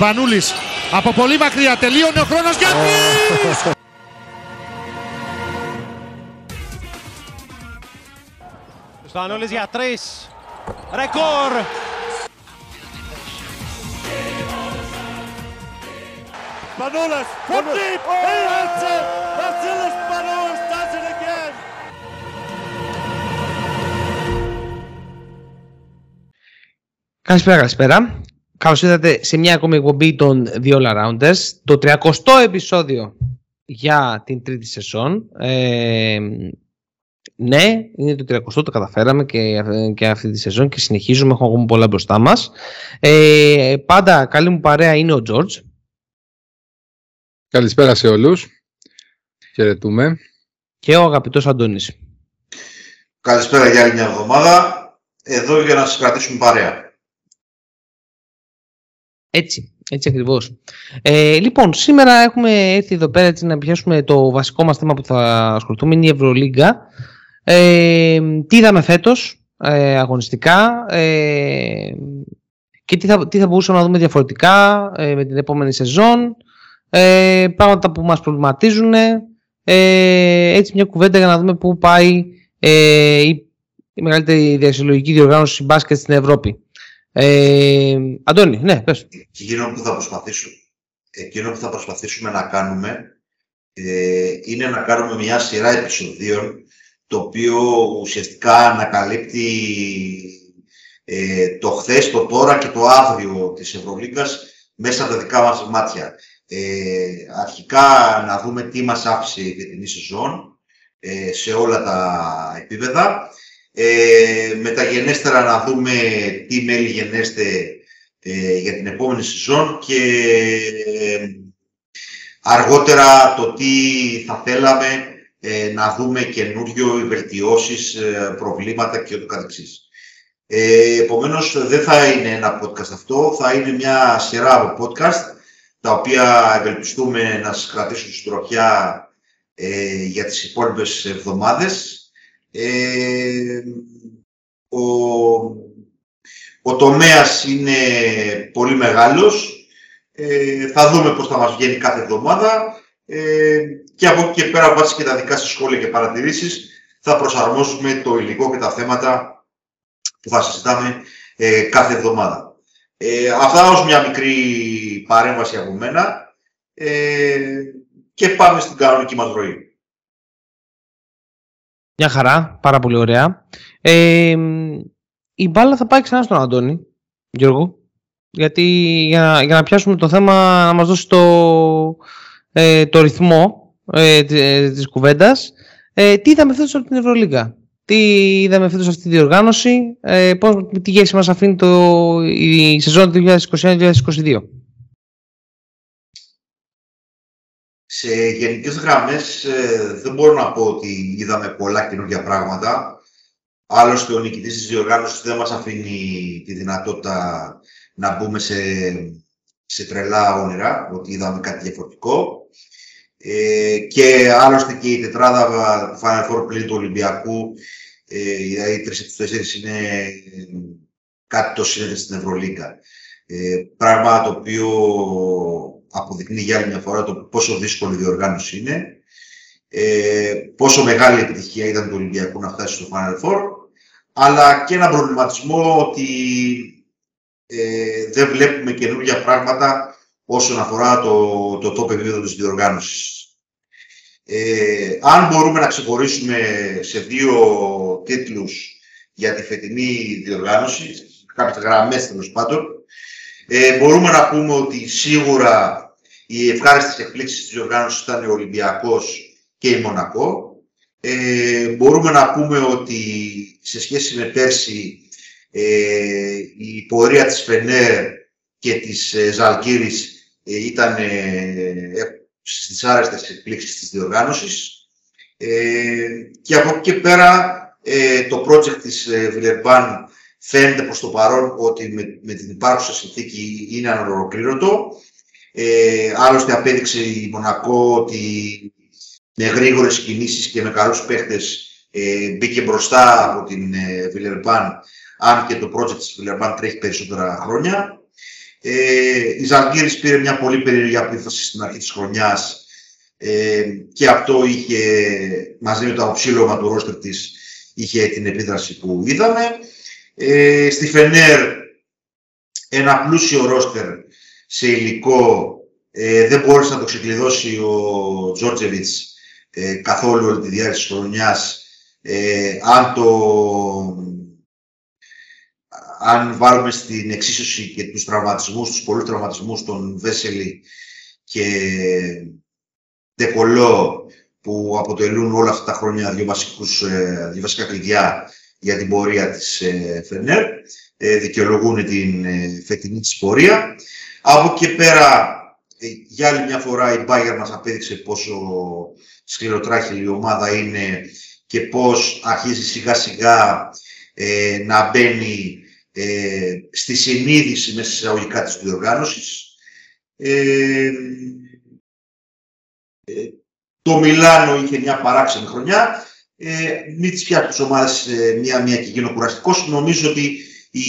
Σπανούλης από πολύ μακριά τελείωνε ο χρόνος για Σπανούλης για τρεις. Ρεκόρ. Manolas from deep. He hits it. Vasilis Manolas does it again. Καλησπέρα, καλησπέρα. Καλώς ήρθατε σε μια ακόμη εκπομπή των The All Arounders. Το 30ο επεισόδιο για την τρίτη σεζόν. Ε, ναι, είναι το 30ο, το καταφέραμε και, και αυτή τη σεζόν και συνεχίζουμε. Έχουμε ακόμα πολλά μπροστά μας. Ε, πάντα καλή μου παρέα είναι ο George. Καλησπέρα σε όλους. Χαιρετούμε. Και ο αγαπητός Αντώνης. Καλησπέρα για άλλη μια εβδομάδα. Εδώ για να σας κρατήσουμε παρέα. Έτσι, έτσι ακριβώς. Ε, λοιπόν, σήμερα έχουμε έρθει εδώ πέρα έτσι, να πιάσουμε το βασικό μας θέμα που θα ασχοληθούμε, είναι η Ευρωλίγκα. Ε, τι είδαμε φέτος ε, αγωνιστικά ε, και τι θα, τι θα μπορούσαμε να δούμε διαφορετικά ε, με την επόμενη σεζόν ε, πράγματα που μας προβληματίζουν ε, έτσι μια κουβέντα για να δούμε πού πάει ε, η, η μεγαλύτερη διασυλλογική διοργάνωση μπάσκετ στην Ευρώπη. Ε, Αντώνη, ναι, πες. Εκείνο που θα προσπαθήσουμε, εκείνο που θα προσπαθήσουμε να κάνουμε ε, είναι να κάνουμε μια σειρά επεισοδίων το οποίο ουσιαστικά ανακαλύπτει ε, το χθες, το τώρα και το αύριο της Ευρωλίγκας μέσα από τα δικά μας μάτια. Ε, αρχικά να δούμε τι μας άφησε η φετινή σεζόν ε, σε όλα τα επίπεδα. Ε, μεταγενέστερα να δούμε τι μέλη γενέστε ε, για την επόμενη σεζόν και ε, αργότερα το τι θα θέλαμε ε, να δούμε καινούριο, βελτιώσεις, προβλήματα και ούτω καθεξής. Ε, επομένως δεν θα είναι ένα podcast αυτό, θα είναι μια σειρά από podcast τα οποία ευελπιστούμε να σας κρατήσουν στην τροχιά ε, για τις υπόλοιπες εβδομάδες. Ε, ο, ο τομέας είναι πολύ μεγάλος. Ε, θα δούμε πώς θα μας βγαίνει κάθε εβδομάδα ε, και από εκεί και πέρα βάσει και τα δικά σας σχόλια και παρατηρήσεις θα προσαρμόσουμε το υλικό και τα θέματα που θα συζητάμε ε, κάθε εβδομάδα. Ε, αυτά ως μια μικρή παρέμβαση από μένα ε, και πάμε στην κανονική μας ροή. Μια χαρά, πάρα πολύ ωραία. Ε, η μπάλα θα πάει ξανά στον Αντώνη, Γιώργο, γιατί για, για να πιάσουμε το θέμα να μας δώσει το, ε, το ρυθμό ε, της κουβέντας. Ε, τι είδαμε φέτος από την Ευρωλίγκα; Τι είδαμε φέτος αυτή τη διοργάνωση, ε, πώς, τι γεύση μας αφήνει το, η σεζόν 2021-2022. Σε γενικές γραμμές ε, δεν μπορώ να πω ότι είδαμε πολλά καινούργια πράγματα. Άλλωστε ο νικητής της διοργάνωσης δεν μας αφήνει τη δυνατότητα να μπούμε σε, σε τρελά όνειρα, ότι είδαμε κάτι διαφορετικό. Ε, και άλλωστε και η τετράδα του Final Four πλήν του Ολυμπιακού ε, δηλαδή οι τρεις από τέσσερις είναι κάτι το σύνδεσμο στην Ευρωλίγκα. Ε, πράγμα το οποίο αποδεικνύει για άλλη μια φορά το πόσο δύσκολη η διοργάνωση είναι, ε, πόσο μεγάλη επιτυχία ήταν του Ολυμπιακού να φτάσει στο Final Four, αλλά και ένα προβληματισμό ότι ε, δεν βλέπουμε καινούργια πράγματα όσον αφορά το, το top επίπεδο της διοργάνωσης. Ε, αν μπορούμε να ξεχωρίσουμε σε δύο τίτλους για τη φετινή διοργάνωση, κάποιες γραμμές τέλος πάντων, ε, μπορούμε να πούμε ότι σίγουρα οι ευχάριστες εκπλήξεις της διοργάνωσης ήταν ο Ολυμπιακός και η Μονακό. Ε, μπορούμε να πούμε ότι σε σχέση με πέρσι ε, η πορεία της Φενέρ και της ε, Ζαλκύρης ε, ήταν στις δυσάρεστες εκπλήξεις της διοργάνωσης. Ε, και από εκεί και πέρα ε, το project της ε, Βιλερμπάν φαίνεται προς το παρόν ότι με, με την υπάρχουσα συνθήκη είναι ανολοκλήρωτο. Ε, άλλωστε απέδειξε η Μονακό ότι με γρήγορες κινήσεις και με καλούς παίχτες ε, μπήκε μπροστά από την ε, Βιλερμπάν αν και το project της Βιλερμπάν τρέχει περισσότερα χρόνια. Ε, η Ζαλγκύρης πήρε μια πολύ περίεργη απίθεση στην αρχή της χρονιάς ε, και αυτό είχε, μαζί με το αποψήλωμα του ρόστερ της, είχε την επίδραση που είδαμε. Ε, στη Φενέρ ένα πλούσιο ρόστερ σε υλικό ε, δεν μπόρεσε να το ξεκλειδώσει ο Τζόρτζεβιτς ε, καθόλου όλη τη διάρκεια της χρονιάς. Ε, αν, το, αν βάλουμε στην εξίσωση και τους τραυματισμούς, τους πολλούς τραυματισμούς των Βέσελη και Δεκολό που αποτελούν όλα αυτά τα χρόνια δύο, βασικούς, ε, δύο βασικά κλειδιά για την πορεία της ε, Φενέρ, ε, δικαιολογούν την φετινή της πορεία. Από εκεί πέρα, για άλλη μια φορά η Bayern μας απέδειξε πόσο σκληροτράχηλη η ομάδα είναι και πώς αρχίζει σιγά σιγά να μπαίνει στη συνείδηση μέσα σε εισαγωγικά της διοργάνωσης. Το Μιλάνο είχε μια παράξενη χρονιά. Ε, μην τις πιάσεις τις ομάδες ε, μία-μία και γίνω κουραστικός. Νομίζω ότι οι,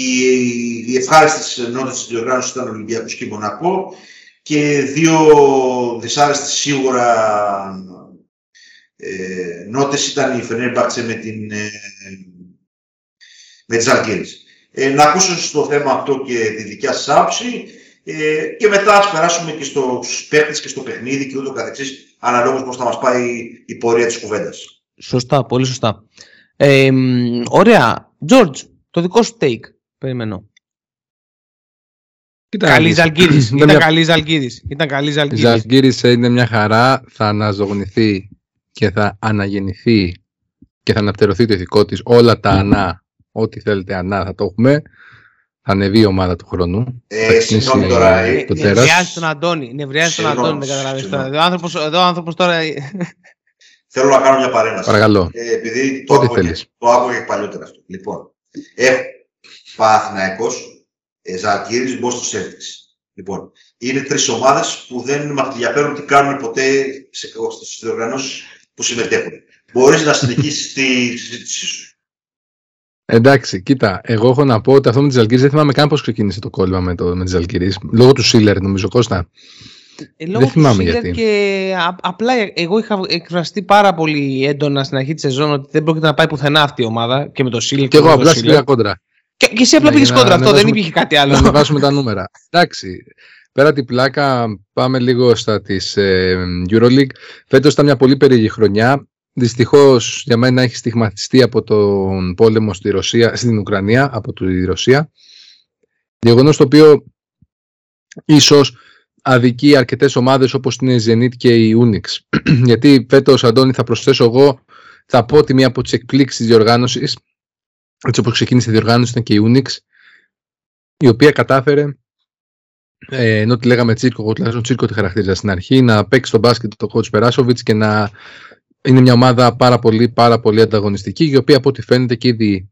οι ευχάριστες νότες της διοργάνωσης ήταν Ολυμπιακός και Μονακό και δύο δυσάρεστες σίγουρα ε, νότες ήταν η Φενέρμπαξε με την ε, με τις Αλγύρες. Ε, να ακούσω στο θέμα αυτό και τη δικιά σας άποψη ε, και μετά ας περάσουμε και στους παίχτες και στο παιχνίδι και ούτω καθεξής αναλόγως πώς θα μας πάει η πορεία της κουβέντας. Σωστά, πολύ σωστά. Ε, ωραία. George, το δικό σου take. Περιμένω. Καλή Ζαλγκύρης. Ήταν μια... καλή Ζαλγκύρης. Ήταν καλή Ζαλγκύρης. Ζαλγκύρης είναι μια χαρά. Θα αναζωογνηθεί και θα αναγεννηθεί και θα αναπτερωθεί το ηθικό της. Όλα τα ανά, ό,τι θέλετε ανά θα το έχουμε. Θα ανεβεί η ομάδα του χρόνου. Ε, συγγνώμη τώρα. Ε, νευριάζει τον Αντώνη. Νευριάζει τον Αντώνη, δεν καταλαβαίνεις τώρα. Ο άνθρωπος, εδώ ο άνθρωπος τώρα... Θέλω να κάνω μια παρέμβαση. Παρακαλώ. Ε, επειδή το άκουγα, το άκουγα και παλιότερα αυτό. Λοιπόν, έχω Παναθηναϊκός, ε, Ζαλκύρης, Μπόστο Σέλτης. Λοιπόν, είναι τρεις ομάδες που δεν μας ενδιαφέρουν τι κάνουν ποτέ στις διοργανώσεις που συμμετέχουν. Μπορείς να συνεχίσεις τη συζήτησή σου. Εντάξει, κοίτα, εγώ έχω να πω ότι αυτό με τι Ζαλγκύρε δεν θυμάμαι καν πώς ξεκίνησε το κόλλημα με, το, με τι Ζαλγκύρε. Λόγω του Σίλερ, νομίζω, Κώστα. Ε, λόγω δεν θυμάμαι γιατί. Και απλά εγώ είχα εκφραστεί πάρα πολύ έντονα στην αρχή της σεζόν ότι δεν πρόκειται να πάει πουθενά αυτή η ομάδα και με το Σίλερ. Και, και εγώ απλά πήγα κόντρα. Και, και εσύ απλά ναι, πήγες κόντρα, αυτό δεν υπήρχε κάτι άλλο. Να βάσουμε τα νούμερα. Εντάξει. Πέρα την πλάκα, πάμε λίγο στα της ε, Euroleague. Φέτος ήταν μια πολύ περίεργη χρονιά δυστυχώς για μένα έχει στιγματιστεί από τον πόλεμο στη Ρωσία, στην Ουκρανία, από τη Ρωσία. Γεγονός το οποίο ίσως αδικεί αρκετές ομάδες όπως είναι η Zenit και η Unix. Γιατί φέτος, Αντώνη, θα προσθέσω εγώ, θα πω ότι μία από τις εκπλήξεις της διοργάνωσης, έτσι όπως ξεκίνησε η διοργάνωση ήταν και η Unix, η οποία κατάφερε ε, ενώ τη λέγαμε τσίρκο, εγώ τουλάχιστον τσίρκο τη χαρακτήριζα στην αρχή, να παίξει τον μπάσκετ το coach Περάσοβιτς και να είναι μια ομάδα πάρα πολύ, πάρα πολύ ανταγωνιστική, η οποία από ό,τι φαίνεται και ήδη,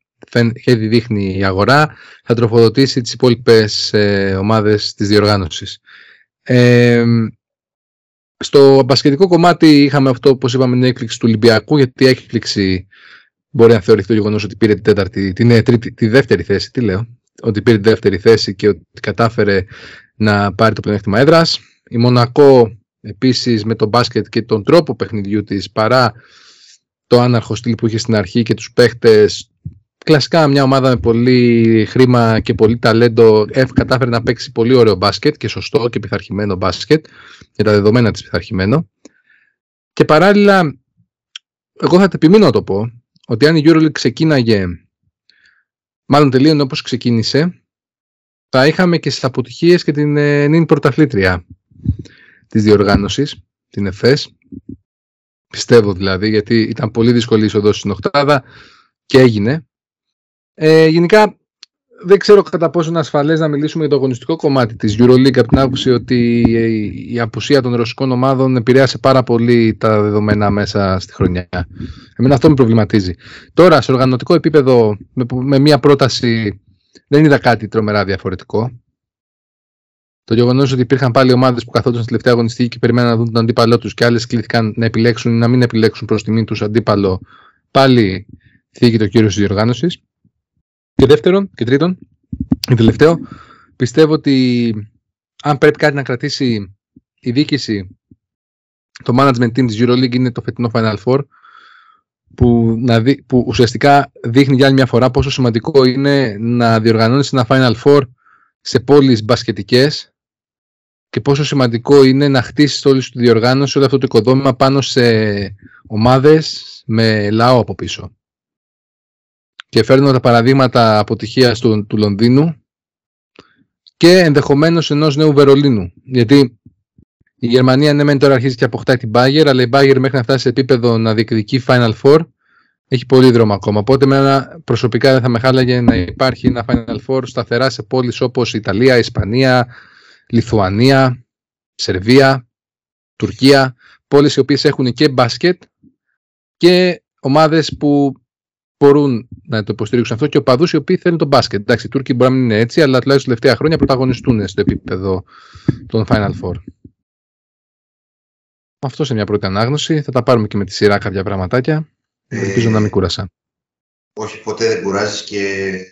ήδη δείχνει η αγορά, θα τροφοδοτήσει τις υπόλοιπες ε, ομάδες της διοργάνωσης. Ε, στο μπασκετικό κομμάτι είχαμε αυτό, όπως είπαμε, την έκπληξη του Ολυμπιακού, γιατί η έκπληξη μπορεί να θεωρηθεί το γεγονός ότι πήρε την τέταρτη, την, ε, τρίτη, τη δεύτερη θέση, τι λέω, ότι πήρε τη δεύτερη θέση και ότι κατάφερε να πάρει το πλεονέκτημα έδρας. Η Μονακό επίσης με το μπάσκετ και τον τρόπο παιχνιδιού της παρά το άναρχο στυλ που είχε στην αρχή και τους παίχτες κλασικά μια ομάδα με πολύ χρήμα και πολύ ταλέντο κατάφερε να παίξει πολύ ωραίο μπάσκετ και σωστό και πειθαρχημένο μπάσκετ για τα δεδομένα της πειθαρχημένο και παράλληλα εγώ θα επιμείνω να το πω ότι αν η EuroLeague ξεκίναγε μάλλον τελείωνε όπως ξεκίνησε θα είχαμε και στις αποτυχίες και την ε, νυν πρωταθλήτρια της διοργάνωσης, την ΕΦΕΣ. Πιστεύω δηλαδή, γιατί ήταν πολύ δύσκολη η είσοδος στην Οχτάδα και έγινε. Ε, γενικά, δεν ξέρω κατά πόσο είναι ασφαλές να μιλήσουμε για το αγωνιστικό κομμάτι της EuroLeague από την άποψη ότι η απουσία των ρωσικών ομάδων επηρέασε πάρα πολύ τα δεδομένα μέσα στη χρονιά. Εμένα αυτό με προβληματίζει. Τώρα, σε οργανωτικό επίπεδο, με, με μια πρόταση δεν είδα κάτι τρομερά διαφορετικό. Το γεγονός ότι υπήρχαν πάλι ομάδες που καθόντουσαν στη τελευταία αγωνιστική και περιμέναν να δουν τον αντίπαλό τους και άλλες κλήθηκαν να επιλέξουν ή να μην επιλέξουν προς τιμή τους αντίπαλο, πάλι θίγει το κύριο της διοργάνωσης. Και δεύτερον και τρίτον, και τελευταίο, πιστεύω ότι αν πρέπει κάτι να κρατήσει η διοίκηση, το management team της EuroLeague είναι το φετινό Final Four που, να δει, που ουσιαστικά δείχνει για άλλη μια φορά πόσο σημαντικό είναι να διοργανώνεις ένα Final Four σε πόλεις μπασκετικές και πόσο σημαντικό είναι να χτίσεις όλη σου τη διοργάνωση, όλο αυτό το οικοδόμημα πάνω σε ομάδες με λαό από πίσω. Και φέρνω τα παραδείγματα αποτυχίας του, του Λονδίνου και ενδεχομένως ενός νέου Βερολίνου. Γιατί η Γερμανία ναι μεν τώρα αρχίζει και αποκτάει την Bayern, αλλά η Bayern μέχρι να φτάσει σε επίπεδο να διεκδικεί Final Four έχει πολύ δρόμο ακόμα. Οπότε με προσωπικά δεν θα με χάλαγε να υπάρχει ένα Final Four σταθερά σε πόλεις όπως Ιταλία, Ισπανία, Λιθουανία, Σερβία, Τουρκία, πόλεις οι οποίες έχουν και μπάσκετ και ομάδες που μπορούν να το υποστηρίξουν αυτό και οπαδού οι οποίοι θέλουν τον μπάσκετ. Εντάξει, οι Τούρκοι μπορεί να μην είναι έτσι, αλλά τουλάχιστον τελευταία χρόνια πρωταγωνιστούν στο επίπεδο των Final Four. Αυτό σε μια πρώτη ανάγνωση. Θα τα πάρουμε και με τη σειρά κάποια πραγματάκια. Ε, Ελπίζω να μην κούρασα. Όχι, ποτέ δεν κουράζεις και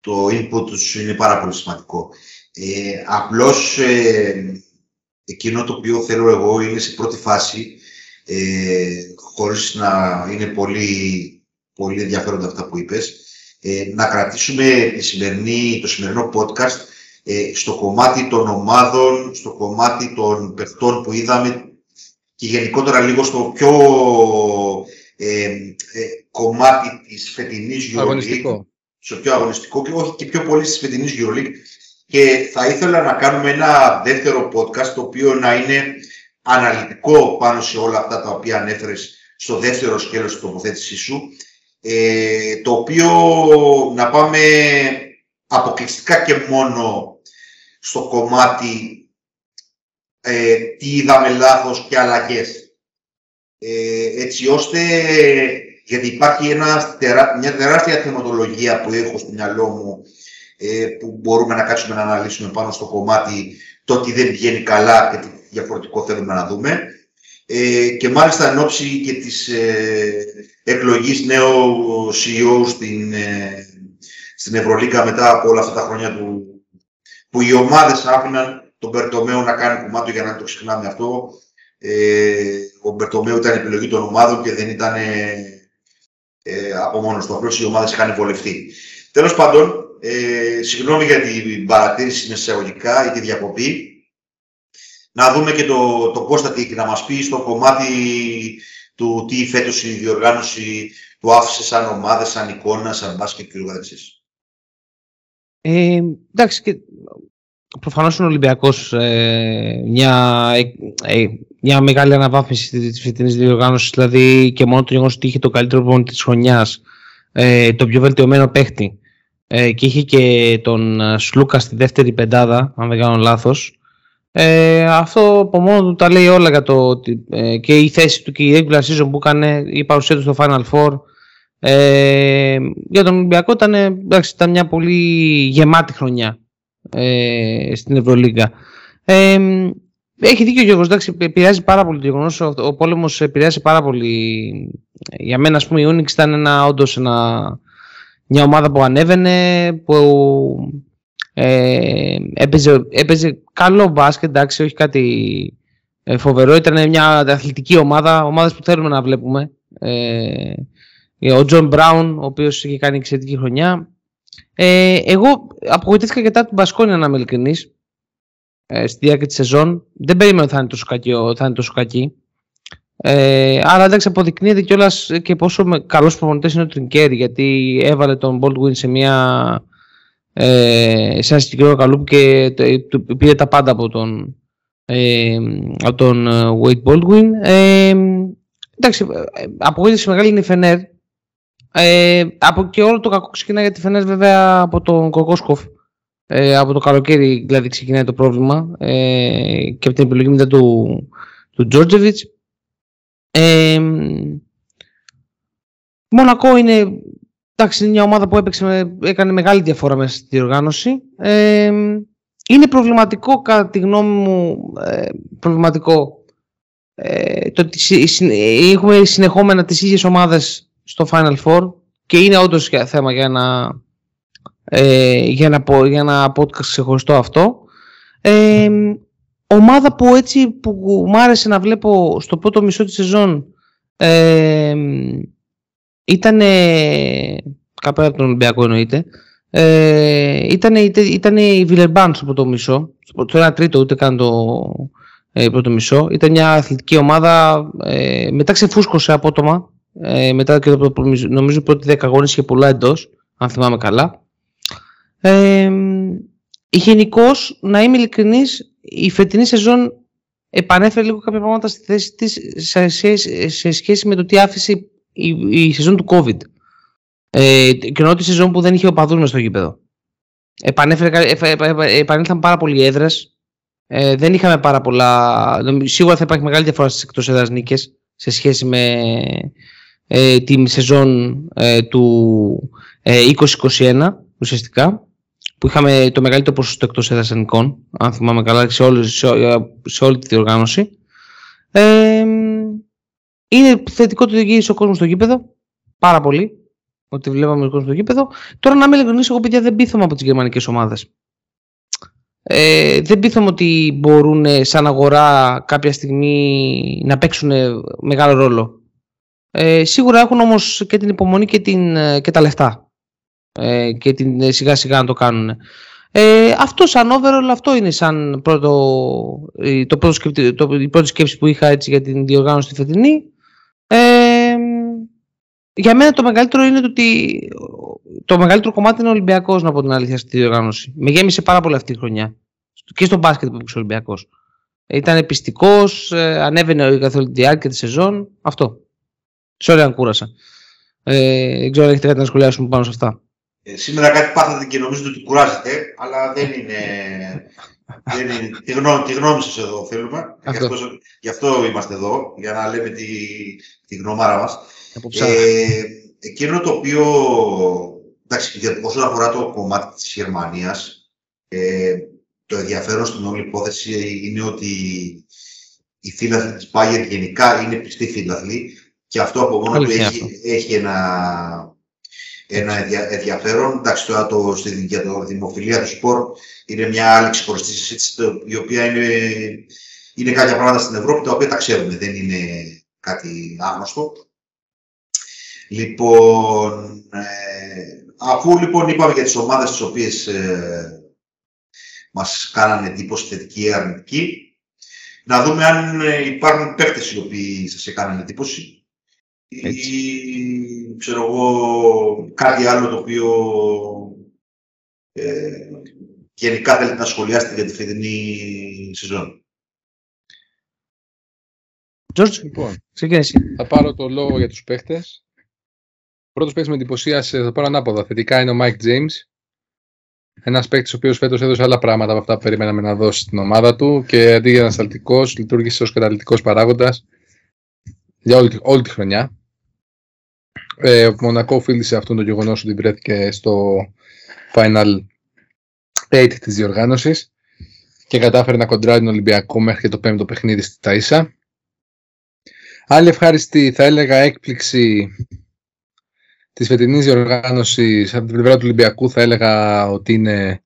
το input τους είναι πάρα πολύ σημαντικό. Ε, απλώς ε, εκείνο το οποίο θέλω εγώ είναι σε πρώτη φάση ε, χωρίς να είναι πολύ, πολύ ενδιαφέροντα αυτά που είπες, ε, να κρατήσουμε τη σημερινή, το σημερινό podcast ε, στο κομμάτι των ομάδων, στο κομμάτι των παιχτών που είδαμε και γενικότερα λίγο στο πιο ε, ε, κομμάτι της φετινής Αγωνιστικό. Στο πιο αγωνιστικό και όχι και πιο πολύ της φετινής EuroLeague. Και θα ήθελα να κάνουμε ένα δεύτερο podcast το οποίο να είναι αναλυτικό πάνω σε όλα αυτά τα οποία ανέφερες στο δεύτερο σκέλος της τοποθέτησής σου, ε, το οποίο να πάμε αποκλειστικά και μόνο στο κομμάτι ε, τι είδαμε λάθος και αλλαγές. Ε, έτσι ώστε, γιατί υπάρχει ένα, μια τεράστια θεματολογία που έχω στο μυαλό μου ε, που μπορούμε να κάτσουμε να αναλύσουμε πάνω στο κομμάτι το τι δεν πηγαίνει καλά και τι διαφορετικό θέλουμε να δούμε. Ε, και μάλιστα εν ώψη και της ε, εκλογής νέου CEO στην, ε, στην Ευρωλίκα μετά από όλα αυτά τα χρόνια του, που οι ομάδες άφηναν τον Μπερτομέο να κάνει κομμάτι για να το ξεχνάμε αυτό. Ε, ο Μπερτομέο ήταν επιλογή των ομάδων και δεν ήταν ε, από μόνος του. Απλώς οι ομάδες είχαν βολευτεί. Τέλος πάντων, ε, συγγνώμη για την παρατήρηση με εισαγωγικά ή τη διακοπή να δούμε και το, το Κώστα τι να μας πει στο κομμάτι του τι φέτος η διοργάνωση του άφησε σαν ομάδα, σαν εικόνα, σαν μπάσκετ και ούτω ε, εντάξει, και προφανώς είναι ο Ολυμπιακός ε, μια, ε, μια μεγάλη αναβάθμιση της φετινής διοργάνωσης, δηλαδή και μόνο το γεγονός ότι είχε το καλύτερο προπονητή της χρονιάς, ε, το πιο βελτιωμένο παίχτη ε, και είχε και τον Σλούκα στη δεύτερη πεντάδα, αν δεν κάνω λάθος, ε, αυτό από μόνο του τα λέει όλα για το ότι ε, και η θέση του και η regular season που έκανε, η παρουσία του στο Final Four. Ε, για τον Ολυμπιακό ήταν, εντάξει, ήταν μια πολύ γεμάτη χρονιά ε, στην Ευρωλίγκα. Ε, έχει δίκιο ο Γιώργος, εντάξει, επηρεάζει πάρα πολύ το γεγονός. Ο, ο πόλεμος επηρεάζει πάρα πολύ. Για μένα, ας πούμε, η Unix ήταν ένα, όντως ένα, μια ομάδα που ανέβαινε, που ε, έπαιζε, έπαιζε καλό μπάσκετ, εντάξει, όχι κάτι ε, φοβερό. Ήταν μια αθλητική ομάδα, ομάδες που θέλουμε να βλέπουμε. Ε, ο Τζον Μπράουν, ο οποίος είχε κάνει εξαιρετική χρονιά. Ε, εγώ απογοητεύτηκα και με την Μπασκόνια, να είμαι ειλικρινής, ε, στη διάρκεια της σεζόν. Δεν περίμενα ότι θα είναι τόσο κακή. Θα είναι τόσο κακή. Ε, άρα εντάξει αποδεικνύεται κιόλας και πόσο καλός προπονητής είναι ο Τρινκιέρι γιατί έβαλε τον Baldwin σε μια ε, σε ένα συγκεκριμένο καλούπι και το, πήρε τα πάντα από τον, ε, από τον ε, Wade Baldwin. Ε, εντάξει, ε, απογοήτευση μεγάλη είναι η Φενέρ. Ε, από και όλο το κακό ξεκινάει για τη Φενέρ βέβαια από τον Κοκόσκοφ. Ε, από το καλοκαίρι δηλαδή ξεκινάει το πρόβλημα ε, και από την επιλογή μετά του, του Τζόρτζεβιτς. Ε, Μονακό είναι Εντάξει, είναι μια ομάδα που έπαιξε, έκανε μεγάλη διαφορά μέσα στη διοργάνωση. Ε, είναι προβληματικό, κατά τη γνώμη μου, ε, προβληματικό ε, το ότι έχουμε συνεχόμενα τις ίδιες ομάδες στο Final Four και είναι όντως θέμα για ένα ε, για, να πω, για ένα podcast ξεχωριστό αυτό. Ε, ομάδα που έτσι που μου άρεσε να βλέπω στο πρώτο μισό της σεζόν ε, ήταν κάπου από τον Ολυμπιακό εννοείται ε, ήταν, ήταν η Βιλερμπάν στο πρώτο μισό στο ένα τρίτο ούτε καν το ε, πρώτο μισό. Ήταν μια αθλητική ομάδα ε, μετά ξεφούσκωσε απότομα ε, μετά και το, νομίζω πρώτοι 10 αγώνες είχε πολλά εντός αν θυμάμαι καλά. Ε, γενικώς, να είμαι ειλικρινής, η φετινή σεζόν επανέφερε λίγο κάποια πράγματα στη θέση της σε, σε, σχέση με το τι άφησε η, η σεζόν του COVID. Ε, και εννοώ τη σεζόν που δεν είχε οπαδούς μες στο γήπεδο. Επανέφερε, επανήλθαν πάρα πολλοί έδρες. Ε, δεν είχαμε πάρα πολλά. Σίγουρα θα υπάρχει μεγάλη διαφορά στις εκτός έδρας νίκες σε σχέση με ε, τη σεζόν ε, του ε, 2021 ουσιαστικά που είχαμε το μεγαλύτερο ποσοστό εκτός έδρας αν θυμάμαι καλά, σε, όλη, σε, σε όλη τη διοργάνωση. Ε, είναι θετικό ότι γύρισε ο κόσμος στο γήπεδο. Πάρα πολύ. Ότι βλέπαμε ο κόσμος στο γήπεδο. Τώρα, να είμαι ειλικρινής, εγώ παιδιά δεν πείθομαι από τις γερμανικές ομάδες. Ε, δεν πείθομαι ότι μπορούν σαν αγορά κάποια στιγμή να παίξουν μεγάλο ρόλο. Ε, σίγουρα έχουν όμως και την υπομονή και, την, και τα λεφτά ε, και την, ε, σιγά σιγά να το κάνουν. Ε, αυτό σαν overall αυτό είναι σαν πρώτο, το πρώτο το, η πρώτη σκέψη που είχα έτσι για την διοργάνωση τη φετινή. Ε, για μένα το μεγαλύτερο είναι το ότι το μεγαλύτερο κομμάτι είναι ο Ολυμπιακός, να πω την αλήθεια, στη διοργάνωση. Με γέμισε πάρα πολύ αυτή η χρονιά. Και στο μπάσκετ που έπαιξε ο Ολυμπιακός. Ήταν πιστικός, ε, ανέβαινε καθ' όλη τη διάρκεια της σεζόν. Αυτό. Sorry αν κούρασα. Ε, δεν ξέρω αν έχετε κάτι να σχολιάσουμε πάνω σε αυτά. Ε, σήμερα κάτι πάθατε και νομίζετε ότι κουράζετε, αλλά δεν είναι. Δεν είναι τη, γνώμη, τη γνώμη σας εδώ θέλουμε. Γι αυτό, γι' αυτό είμαστε εδώ, για να λέμε τη, τη γνώμάρα μας. Ε, εκείνο το οποίο, εντάξει, όσον αφορά το κομμάτι της Γερμανίας, ε, το ενδιαφέρον στην όλη υπόθεση είναι ότι οι φίλαθλοι της Bayern γενικά είναι πιστοί φίλαθλοι και αυτό από μόνο του έχει, έχει ένα, ένα ενδιαφέρον. Εντάξει, τώρα το, στη, για το δημοφιλία του σπορ είναι μια άλλη ξεχωριστή συζήτηση, η οποία είναι, είναι κάποια πράγματα στην Ευρώπη τα οποία τα ξέρουμε, δεν είναι κάτι άγνωστο. Λοιπόν, ε, αφού λοιπόν είπαμε για τις ομάδες τις οποίες ε, μας κάνανε εντύπωση θετική ή αρνητική, να δούμε αν ε, υπάρχουν παίχτες οι οποίοι σας έκαναν εντύπωση ή ξέρω εγώ κάτι άλλο το οποίο ε, γενικά θέλετε να σχολιάσετε για τη φετινή σεζόν. George, λοιπόν, Θα πάρω το λόγο για τους παίχτες. Ο πρώτος παίχτης με εντυπωσίασε, θα πάρω ανάποδα. Θετικά είναι ο Mike James. Ένας παίκτης ο οποίος φέτος έδωσε άλλα πράγματα από αυτά που περιμέναμε να δώσει στην ομάδα του και αντί για ανασταλτικός, λειτουργήσε ως καταλητικό παράγοντας για όλη, όλη τη χρονιά. Ε, ο Μονακό οφείλει σε αυτόν τον γεγονός ότι βρέθηκε στο Final 8 της διοργάνωσης και κατάφερε να κοντράρει τον Ολυμπιακό μέχρι και το πέμπτο παιχνίδι στη Ταΐσα. Άλλη ευχάριστη θα έλεγα έκπληξη της φετινής διοργάνωσης από την πλευρά του Ολυμπιακού θα έλεγα ότι είναι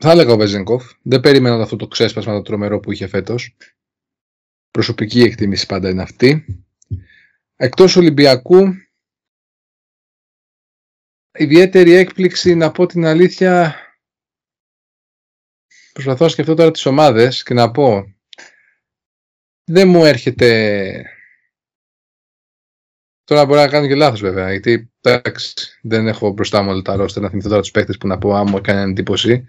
θα έλεγα ο Βεζενκόφ. Δεν περίμενα αυτό το ξέσπασμα το τρομερό που είχε φέτος. Προσωπική εκτίμηση πάντα είναι αυτή. Εκτός Ολυμπιακού, ιδιαίτερη έκπληξη να πω την αλήθεια προσπαθώ να σκεφτώ τώρα τις ομάδες και να πω δεν μου έρχεται τώρα μπορεί να κάνω και λάθος βέβαια γιατί εντάξει, δεν έχω μπροστά μου όλα τα ρόστερ να θυμηθώ τώρα τους παίχτες που να πω άμα μου έκανε εντύπωση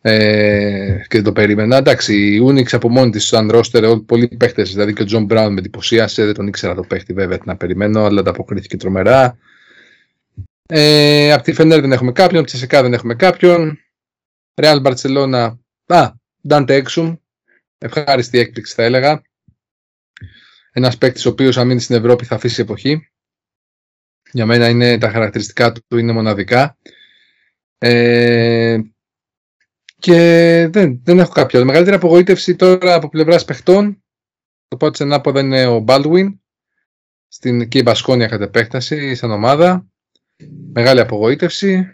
ε, και το περίμενα. Εντάξει, η Unix από μόνη της, σαν ρόστερ, πολλοί παίχτες, δηλαδή και ο Τζον Μπράουν με εντυπωσίασε. Δεν τον ήξερα το παίχτη, βέβαια, να περιμένω, αλλά ανταποκρίθηκε τρομερά. Ε, από τη Φενέρ δεν έχουμε κάποιον, από την ΤΣΣΚΑ δεν έχουμε κάποιον. Real Barcelona, α, Dante Exum, ευχάριστη έκπληξη θα έλεγα. Ένας παίκτης ο οποίος αν μείνει στην Ευρώπη θα αφήσει εποχή. Για μένα είναι, τα χαρακτηριστικά του είναι μοναδικά. Ε, και δεν, δεν έχω κάποιο. Η μεγαλύτερη απογοήτευση τώρα από πλευράς παιχτών, το πρώτο ανάποδα είναι ο Baldwin, στην εκεί Μπασκόνια κατ' επέκταση, σαν ομάδα. μεγάλη απογοήτευση.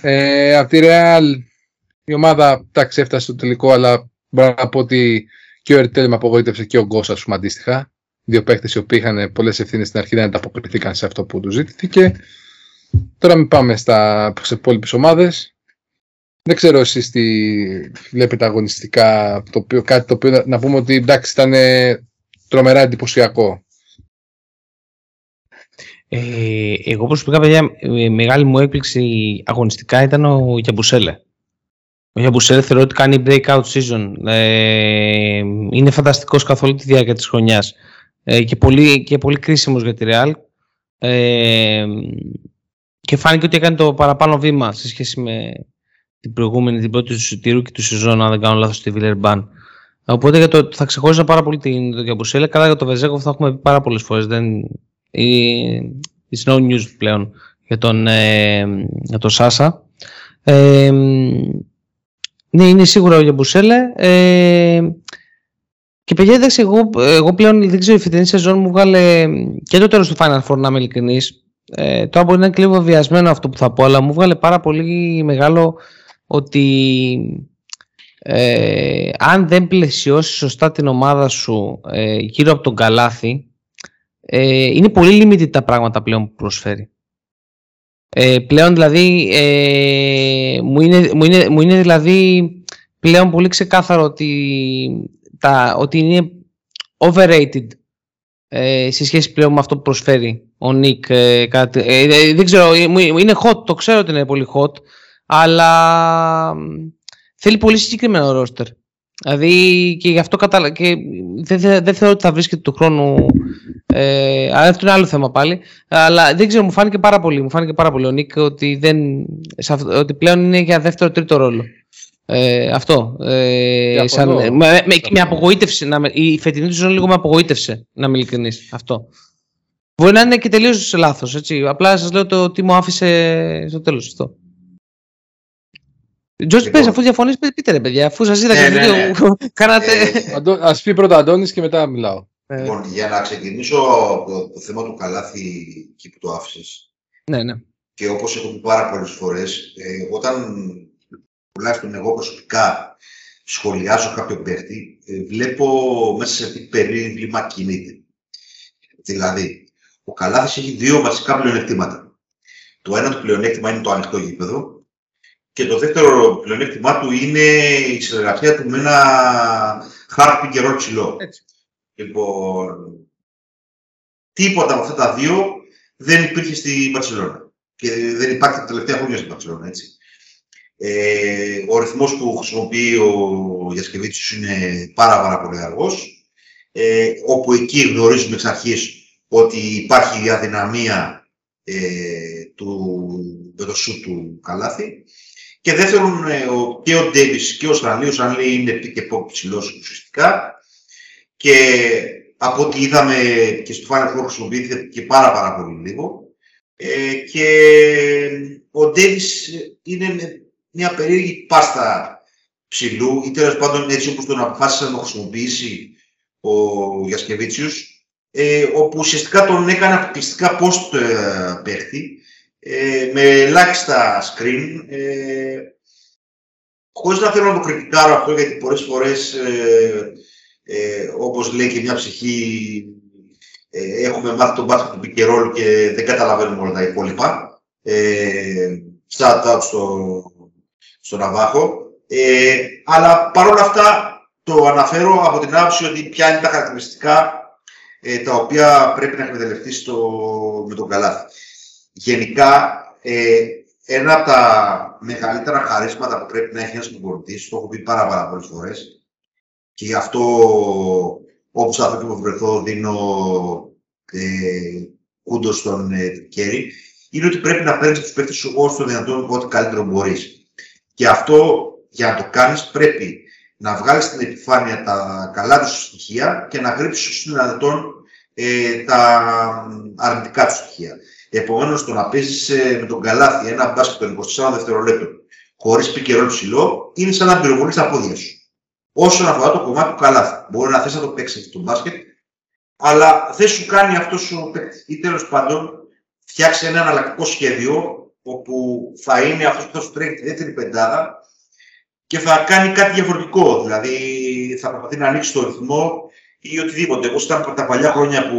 Ε, από τη Real η ομάδα εντάξει έφτασε στο τελικό αλλά μπορώ να πω ότι και ο Ερτέλ με απογοήτευσε και ο Γκος ας πούμε αντίστοιχα. Δύο παίκτες οι οποίοι είχαν πολλές ευθύνες στην αρχή δεν ανταποκριθήκαν σε αυτό που τους ζήτηκε. Τώρα μην πάμε στα, σε υπόλοιπες ομάδες. Δεν ξέρω εσείς τι βλέπετε αγωνιστικά, το οποίο, κάτι το οποίο να πούμε ότι εντάξει ήταν τρομερά εντυπωσιακό. Ε, εγώ προσωπικά, παιδιά, η μεγάλη μου έκπληξη αγωνιστικά ήταν ο Γιαμπουσέλε. Ο Γιαμπουσέλε θεωρώ ότι κάνει breakout season. Ε, είναι φανταστικός καθ' όλη τη διάρκεια της χρονιάς. Ε, και, πολύ, και πολύ κρίσιμος για τη Real. Ε, και φάνηκε ότι έκανε το παραπάνω βήμα σε σχέση με την προηγούμενη, την πρώτη του τη ρούκη του σεζόν, αν δεν κάνω λάθος, στη Βιλερμπάν. Οπότε για το, θα ξεχώριζα πάρα πολύ την το Γιαμπουσέλε. Καλά για το Βεζέκοφ θα έχουμε πει πάρα πολλές φορές. Δεν, it's no news πλέον για τον, ε, για τον Σάσα. Ε, ναι, είναι σίγουρα ο Γιαμπουσέλε. Ε, και παιδιά, εντάξει, εγώ, εγώ πλέον δεν ξέρω, η φετινή σεζόν μου βγάλε και το τέλος του Final Four, να είμαι ειλικρινής. Ε, τώρα μπορεί να είναι και λίγο βιασμένο αυτό που θα πω, αλλά μου βγάλε πάρα πολύ μεγάλο ότι ε, αν δεν πλαισιώσει σωστά την ομάδα σου ε, γύρω από τον καλάθι, ε, είναι πολύ limited τα πράγματα πλέον που προσφέρει. Ε, πλέον δηλαδή, ε, μου, είναι, μου, είναι, μου είναι δηλαδή πλέον πολύ ξεκάθαρο ότι, τα, ότι είναι overrated ε, σε σχέση πλέον με αυτό που προσφέρει ο Νίκ. Ε, ε, δεν ξέρω, είναι hot, το ξέρω ότι είναι πολύ hot, αλλά θέλει πολύ συγκεκριμένο ρόστερ. Δηλαδή και γι' αυτό κατάλα... και δεν, δεν θεωρώ ότι θα βρίσκεται του χρόνου. Ε, αλλά αυτό είναι άλλο θέμα πάλι. Αλλά δεν ξέρω, μου φάνηκε πάρα πολύ. Μου φάνηκε πάρα πολύ ο Νίκ ότι, δεν, ότι πλέον είναι για δεύτερο-τρίτο ρόλο. Ε, αυτό. Ε, σαν, με, με, με, απογοήτευσε. Να, η φετινή του ζωή λίγο με απογοήτευσε, να είμαι ειλικρινής. Αυτό. Μπορεί να είναι και τελείως λάθος. Απλά σας λέω το τι μου άφησε στο τέλος αυτό. Τζορτ λοιπόν. πες, αφού διαφωνείς, πείτε ρε παιδιά, αφού σας είδα ναι, και ναι, ναι. κάνατε... Ε, ας πει πρώτα Αντώνης και μετά μιλάω. Ε. Λοιπόν, για να ξεκινήσω από το θέμα του καλάθι εκεί που το άφησες. Ναι, ναι. Και όπως έχω πει πάρα πολλές φορές, ε, όταν τουλάχιστον εγώ προσωπικά σχολιάζω κάποιον παίχτη, ε, βλέπω μέσα σε τι περίβλημα κινείται. Δηλαδή, ο Καλάθης έχει δύο βασικά πλεονεκτήματα. Το ένα του πλεονέκτημα είναι το ανοιχτό γήπεδο και το δεύτερο πλεονέκτημά του είναι η συνεργασία του με ένα χάρτη καιρό ψηλό. Λοιπόν, τίποτα από αυτά τα δύο δεν υπήρχε στη Μπαρσελόνα. Και δεν υπάρχει τα τελευταία χρόνια στην Μπαρσελόνα, έτσι. Ε, ο ρυθμός που χρησιμοποιεί ο Γιασκεβίτσιος είναι πάρα, πάρα πολύ αργός. Ε, όπου εκεί γνωρίζουμε εξ αρχής ότι υπάρχει η αδυναμία ε, του, με το σου του καλάθι. Και δεύτερον, ε, και ο Ντέβις και ο Στρανλή, ο Στρανλή είναι και ψηλός ουσιαστικά. Και από ό,τι είδαμε και στο Final Four χρησιμοποιήθηκε και πάρα πάρα πολύ λίγο. Ε, και ο Ντέβις είναι μια περίεργη πάστα ψηλού ή τέλος πάντων έτσι όπως τον αποφάσισε να το χρησιμοποιήσει ο Γιασκεβίτσιος ε, όπου ουσιαστικά τον έκανε αποκλειστικά post ε, παίχτη ε, με ελάχιστα screen, ε, χωρίς να θέλω να το κριτικάρω αυτό, γιατί πολλές φορές, ε, ε, όπως λέει και μια ψυχή, ε, έχουμε μάθει τον μπάσκετ του πικερόλου και δεν καταλαβαίνουμε όλα τα υπόλοιπα. Ε, out στο, στο Ναβάχο. Ε, αλλά παρόλα αυτά το αναφέρω από την άποψη ότι ποια είναι τα χαρακτηριστικά ε, τα οποία πρέπει να εκμεταλλευτείς με τον καλάθι γενικά ε, ένα από τα μεγαλύτερα χαρίσματα που πρέπει να έχει ένας προπονητής, το έχω πει πάρα, πάρα πολλές φορές, και γι' αυτό όπου θα και που βρεθώ δίνω ε, κούντος στον ε, Κέρι, είναι ότι πρέπει να παίρνεις τους παίκτες σου όσο το δυνατόν ό,τι καλύτερο μπορείς. Και αυτό για να το κάνεις πρέπει να βγάλεις στην επιφάνεια τα καλά του στοιχεία και να γρήψεις όσο δυνατόν ε, τα αρνητικά του στοιχεία. Επομένως, το να παίζει ε, με τον καλάθι ένα μπάσκετ των 24 δευτερολέπτων χωρίς πικερό ψηλό είναι σαν να πυροβολείς τα πόδια σου. Όσον αφορά το κομμάτι του καλάθι, μπορεί να θες να το παίξεις το μπάσκετ, αλλά δεν σου κάνει αυτός ο παίκτης. Ή τέλος πάντων φτιάξει ένα αναλλακτικό σχέδιο όπου θα είναι αυτός που θα σου τρέχει τη δεύτερη πεντάδα και θα κάνει κάτι διαφορετικό. Δηλαδή θα προσπαθεί να ανοίξει το ρυθμό ή οτιδήποτε. Όπω ήταν τα παλιά χρόνια που,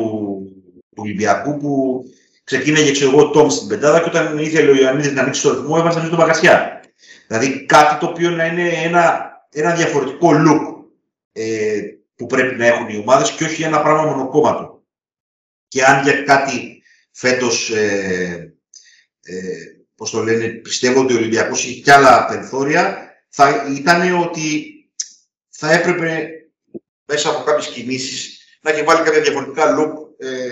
του Ολυμπιακού που ξεκίνησε ξέρω εγώ Τόμς στην πεντάδα και όταν ήθελε ο Ιωαννίδης να ανοίξει το ρυθμό έβαζε μέσα τον Παγκασιά. Δηλαδή κάτι το οποίο να είναι ένα, ένα διαφορετικό look ε, που πρέπει να έχουν οι ομάδες και όχι ένα πράγμα μονοκόμματο. Και αν για κάτι φέτος, ε, ε, πώς το λένε, πιστεύω ότι ο Ολυμπιακός έχει κι άλλα περιθώρια, θα ήταν ότι θα έπρεπε μέσα από κάποιες κινήσεις να έχει βάλει κάποια διαφορετικά look ε,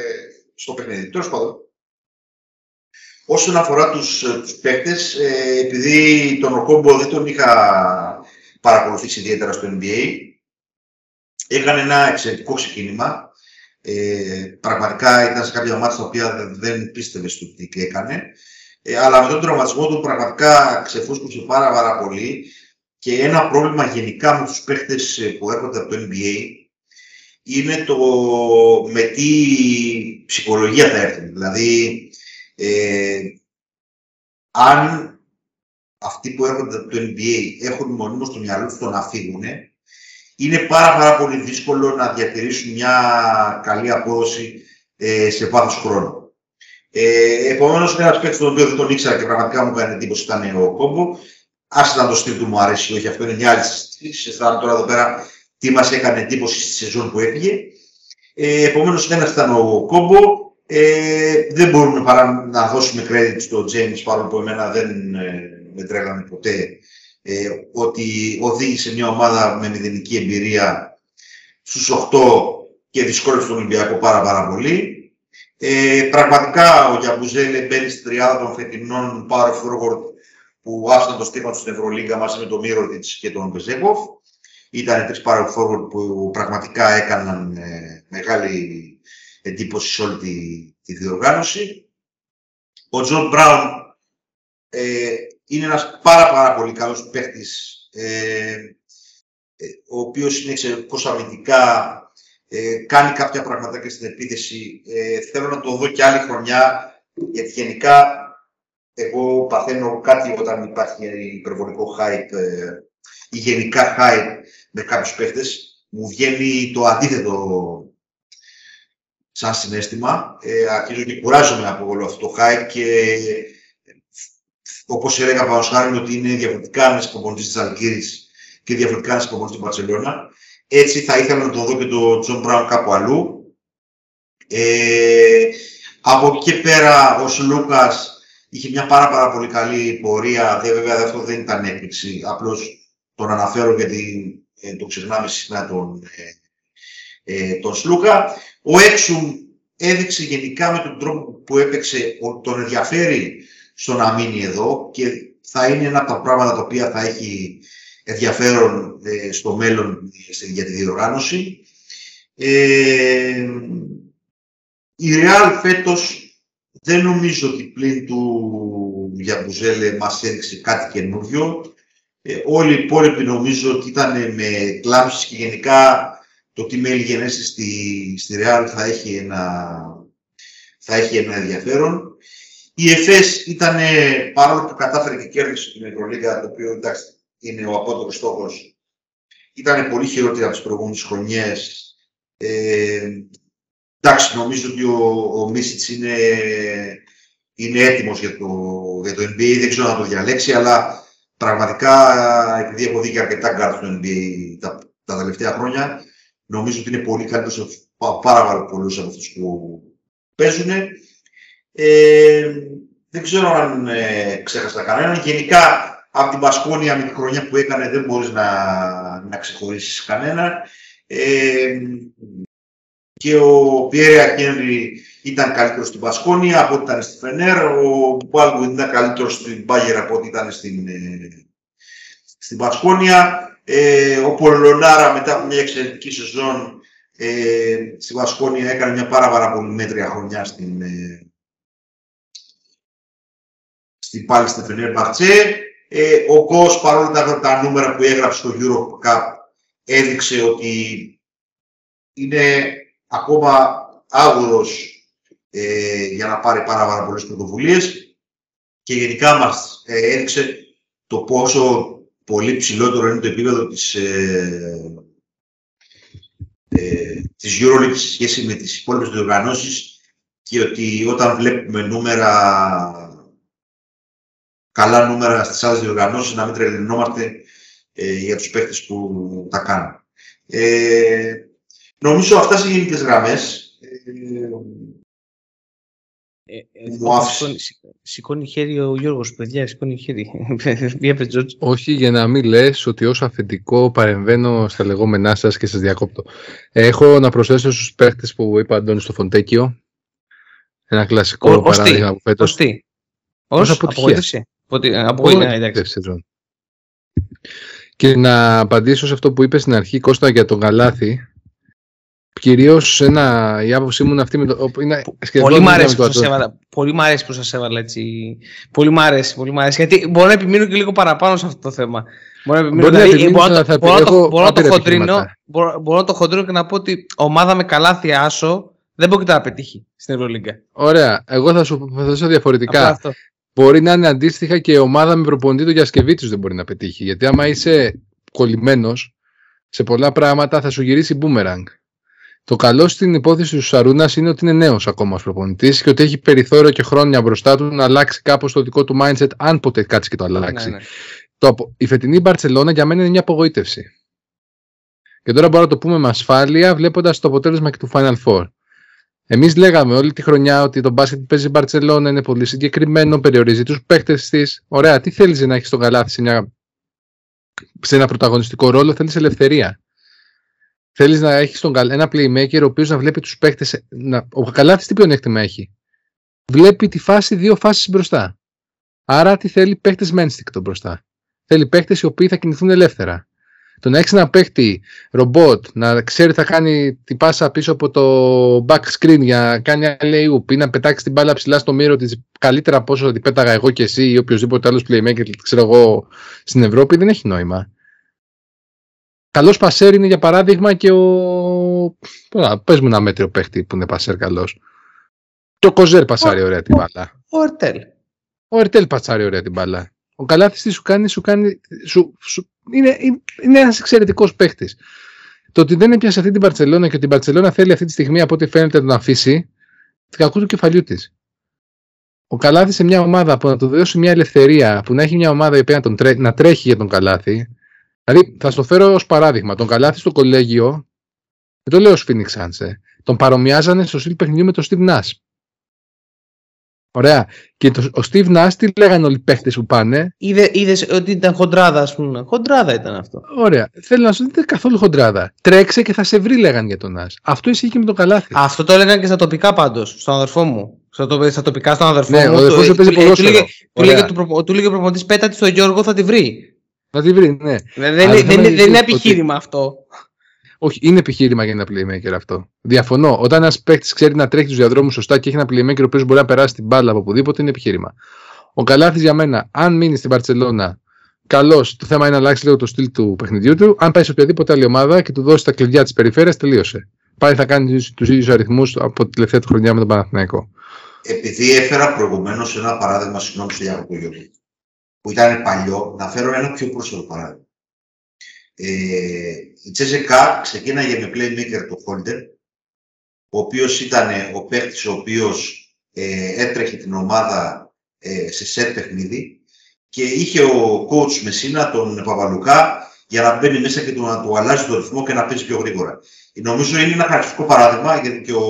στο παιχνίδι. Τέλος πάντων. Όσον αφορά τους, ε, τους παίκτες, ε, επειδή τον Οκόμπο δεν τον είχα παρακολουθήσει ιδιαίτερα στο NBA, έκανε ένα εξαιρετικό ξεκίνημα. Ε, πραγματικά ήταν σε κάποια μάτια τα οποία δεν πίστευε στο τι έκανε. Ε, αλλά με τον τραυματισμό του πραγματικά ξεφούσκωσε πάρα, πάρα πολύ. Και ένα πρόβλημα γενικά με τους παίχτες ε, που έρχονται από το NBA είναι το με τι ψυχολογία θα έρθουν. Δηλαδή, ε, αν αυτοί που έρχονται από το NBA έχουν μονίμως στο μυαλό τους το να φύγουν, είναι πάρα, πάρα πολύ δύσκολο να διατηρήσουν μια καλή απόδοση ε, σε βάθος χρόνου. Ε, Επομένως, ένας παίκτης τον οποίο δεν τον ήξερα και πραγματικά μου έκανε εντύπωση ήταν ο Κόμπο. Άσε να το στυλ του μου αρέσει, όχι αυτό είναι μια άλλη συζήτηση. Αισθάνομαι τώρα εδώ πέρα τι μας έκανε εντύπωση στη σεζόν που έφυγε. Ε, Επομένως, ένας ήταν ο Κόμπο. Ε, δεν μπορούμε παρά να δώσουμε credit στον James παρόλο που εμένα δεν ε, με τρέλανε ποτέ ε, ότι οδήγησε μια ομάδα με μηδενική εμπειρία στους 8 και δυσκόλεψε τον Ολυμπιακό πάρα πάρα πολύ. Ε, πραγματικά ο Γιαμπουζέλε μπαίνει στη τριάδα των φετινών power forward που άφησαν το στήμα τους στην Ευρωλίγκα μαζί με τον Μύρωτιτς και τον Βεζέκοφ. Ήταν τρεις power forward που πραγματικά έκαναν ε, μεγάλη εντύπωση σε όλη τη, τη διοργάνωση. Ο Τζον Μπράουν ε, είναι ένας πάρα πάρα πολύ καλός παίχτης, ε, ε, ο οποίος είναι εξαιρετικός αμυντικά, ε, κάνει κάποια πράγματα και στην επίθεση. Ε, θέλω να το δω και άλλη χρονιά, γιατί γενικά εγώ παθαίνω κάτι όταν υπάρχει υπερβολικό hype ε, ή γενικά hype με κάποιους παίχτες. Μου βγαίνει το αντίθετο σαν συναίσθημα. Ε, αρχίζω και κουράζομαι από όλο αυτό το hype και Όπως έλεγα πάνω ότι είναι διαφορετικά να 'σαι προπονητής της Ζαλγκίρις και διαφορετικά να 'σαι προπονητής του Μπαρσελόνα. Έτσι θα ήθελα να το δω και τον Τζον Μπράουν κάπου αλλού. Ε, από εκεί και πέρα ο Σλούκας είχε μια πάρα, πάρα πολύ καλή πορεία. Δεν, βέβαια αυτό δεν ήταν έκπληξη. Απλώς τον αναφέρω γιατί ε, το ξεχνάμε συχνά τον, ε, ε, τον Σλούκα. Ο Έξουμ έδειξε γενικά με τον τρόπο που έπαιξε τον ενδιαφέρει στο να μείνει εδώ και θα είναι ένα από τα πράγματα τα οποία θα έχει ενδιαφέρον ε, στο μέλλον ε, για τη διοργάνωση. Ε, η Real φέτος δεν νομίζω ότι πλην του Γιαμπουζέλε μας έδειξε κάτι καινούριο. Ε, όλοι οι υπόλοιποι νομίζω ότι ήταν με κλάμψεις και γενικά το τι μέλη γενέσει στη, στη Real θα έχει ένα, θα έχει ένα ενδιαφέρον. Η ΕΦΕΣ ήταν, παρόλο που κατάφερε και κέρδισε την Ευρωλίγα, το οποίο εντάξει είναι ο απότερο στόχος, ήταν πολύ χειρότερη από τις προηγούμενες χρονιές. Ε, εντάξει, νομίζω ότι ο, ο Μίσιτς είναι, είναι έτοιμος για το, για το NBA. Δεν ξέρω να το διαλέξει, αλλά πραγματικά επειδή έχω δει και αρκετά γκάρτ στο NBA τα, τα τελευταία χρόνια, νομίζω ότι είναι πολύ καλύτερο από πάρα πολλούς από αυτούς που παίζουν. Ε, δεν ξέρω αν ε, ξέχασα κανέναν. Γενικά, από την Μπασκόνια με τη χρονιά που έκανε δεν μπορείς να, να ξεχωρίσεις κανέναν. Ε, και ο Πιέρια Κένρι ήταν καλύτερος στην Πασκόνια από ό,τι ήταν στη Φενέρ. Ο Μπάλγουιν ήταν καλύτερος στην Μπάγερα από ό,τι ήταν στην, ε, στην Πασκόνια. Ε, ο Πολωνάρα μετά από μια εξαιρετική σεζόν ε, στη Πασκόνια έκανε μια πάρα, πάρα πολύ μέτρια χρονιά στην, ε, στην πάλι στην Φενέρ Μπαρτσέ. Ε, ο Κος παρόλα τα, τα νούμερα που έγραψε στο Euro Cup έδειξε ότι είναι ακόμα άγουρος ε, για να πάρει πάρα, πάρα πολλές πρωτοβουλίες και γενικά μας ε, έδειξε το πόσο πολύ ψηλότερο είναι το επίπεδο της, ε, ε, της EuroLeague σε σχέση με τις υπόλοιπες διοργανώσεις και ότι όταν βλέπουμε νούμερα, καλά νούμερα στις άλλες διοργανώσεις, να μην τρελαινόμαστε ε, για τους παίχτες που τα κάνουν. Ε, νομίζω αυτά σε γενικές γραμμές. Ε, ε, ε σηκώνει, χέρι ο Γιώργος, παιδιά, σηκώνει χέρι. Όχι, για να μην λες ότι ως αφεντικό παρεμβαίνω στα λεγόμενά σας και σας διακόπτω. Έχω να προσθέσω στους παίχτες που είπα Αντώνης στο Φοντέκιο. Ένα κλασικό ο, παράδειγμα που φέτος. Ως τι; Ως απογοήτευση. Απογοήτευση. Και να απαντήσω σε αυτό που είπε στην αρχή Κώστα για τον Καλάθι Κυρίως η άποψή μου είναι αυτή με το. Είναι πολύ μ' αρέσει που σας έβαλα. Πολύ μ' αρέσει που σας έβαλα έτσι. Πολύ μ' αρέσει, πολύ μ' αρέσει. Γιατί μπορώ να επιμείνω και λίγο παραπάνω σε αυτό το θέμα. Μπορώ να επιμείνω. Δηλαδή, μπορώ, να, το, μπορώ, το χοντρίνω, μπορώ, μπορώ να το χοντρίνω και να πω ότι ομάδα με καλάθι άσο δεν μπορεί να πετύχει στην Ευρωλίγκα. Ωραία. Εγώ θα σου πω διαφορετικά. Μπορεί να είναι αντίστοιχα και η ομάδα με προπονητή του Γιασκεβίτσου δεν μπορεί να πετύχει. Γιατί άμα είσαι κολλημένος σε πολλά πράγματα θα σου γυρίσει boomerang. Το καλό στην υπόθεση του Σαρούνα είναι ότι είναι νέος ακόμα προπονητής και ότι έχει περιθώριο και χρόνια μπροστά του να αλλάξει κάπως το δικό του mindset, αν ποτέ κάτσει και το αλλάξει. Ναι, ναι. Το, η φετινή Μπαρσελόνα για μένα είναι μια απογοήτευση. Και τώρα μπορούμε να το πούμε με ασφάλεια, βλέποντας το αποτέλεσμα και του Final Four. Εμείς λέγαμε όλη τη χρονιά ότι το μπάσκετ που παίζει η Μπαρσελόνα είναι πολύ συγκεκριμένο, περιορίζει τους παίχτε της. Ωραία, τι θέλεις να έχεις τον καλάθι σε, μια... σε ένα πρωταγωνιστικό ρόλο, θέλεις ελευθερία. Θέλεις να έχεις ένα playmaker ο οποίος να βλέπει τους παίχτε. Να... Ο Καλάθι τι πλεονέκτημα έχει; Βλέπει τη φάση δύο φάσεις μπροστά. Άρα τι θέλει παίχτε με ένστικτο μπροστά. Θέλει παίχτε οι οποίοι θα κινηθούν ελεύθερα. Το να έχεις ένα παίχτη ρομπότ να ξέρει θα κάνει την πάσα πίσω από το back screen για να κάνει alley ή να πετάξει την μπάλα ψηλά στο μύρο της καλύτερα από όσο θα την πέταγα εγώ και εσύ ή οποιοδήποτε άλλος playmaker ξέρω εγώ στην Ευρώπη δεν έχει νόημα. Καλός πασέρ είναι για παράδειγμα και ο. Πες μου ένα μέτριο παίχτη που είναι πασέρ καλός. Και ο Κοζέρ πασάρει ωραία την μπάλα. Ο Ερτέλ. Ο Ερτέλ πασάρει ωραία την μπάλα. Ο Καλάθι τι σου κάνει, σου κάνει. Σου, σου, είναι είναι ένας εξαιρετικός παίχτης. Το ότι δεν έπιασε αυτή την Παρσελόνα και ότι η Παρσελόνα θέλει αυτή τη στιγμή από ό,τι φαίνεται να τον αφήσει, την κακού του κεφαλιού της. Ο Καλάθι σε μια ομάδα που να του δώσει μια ελευθερία, που να έχει μια ομάδα η οποία να, τον τρέ, να τρέχει για τον Καλάθι, Δηλαδή, θα στο φέρω ως παράδειγμα. Τον Καλάθι στο κολέγιο, δεν το λέω ως Phoenix Suns, τον παρομοιάζανε στο στυλ παιχνιδιού με τον Steve Nash. Ωραία. Και το, ο Steve Nash τι λέγανε όλοι οι παίχτες που πάνε; Είδε είδες ότι ήταν χοντράδα, ας πούμε. Χοντράδα ήταν αυτό. Ωραία. Θέλω να σου δείτε καθόλου χοντράδα. Τρέξε και θα σε βρει, λέγανε για τον Nash. Αυτό ισχύει και με τον Καλάθι. Αυτό το έλεγαν και στα τοπικά πάντως, στον αδερφό μου. Στα, στα τοπικά στον αδερφό ναι, μου. Ο αδερφός του παίζει Του λέγε ο προπονητής πέτα τη στο Γιώργο θα τη βρει. Να τη βρει, ναι. Δεν, δεν, δεν, δεν είναι επιχείρημα ότι... αυτό. Όχι, είναι επιχείρημα για ένα playmaker αυτό. Διαφωνώ. Όταν ένας παίκτης ξέρει να τρέχει τους διαδρόμους σωστά και έχει ένα playmaker ο οποίος μπορεί να περάσει την μπάλα από οπουδήποτε, είναι επιχείρημα. Ο Καλάθι για μένα, αν μείνει στην Παρσελώνα, καλώ. Το θέμα είναι να αλλάξει λίγο το στυλ του παιχνιδιού του. Αν πάει σε οποιαδήποτε άλλη ομάδα και του δώσει τα κλειδιά της περιφέρειας, τελείωσε. Πάει θα κάνει τους ίδιους αριθμούς από τη τελευταία του χρονιά με τον Παναθηναϊκό. Επειδή έφερα προηγουμένως ένα παράδειγμα, συγγνώμη στο Γιάννη που ήταν παλιό, να φέρω ένα πιο πρόσφατο παράδειγμα. Ε, η Τσέζεκα ξεκίναγε με playmaker το Holder, ο οποίος ήταν ο παίχτης ο οποίος ε, έτρεχε την ομάδα ε, σε σετ παιχνίδι και είχε ο coach Μεσίνα τον Παπαλουκά για να μπαίνει μέσα και να του αλλάζει τον ρυθμό και να παίζει πιο γρήγορα. Νομίζω είναι ένα χαρακτηριστικό παράδειγμα γιατί και ο,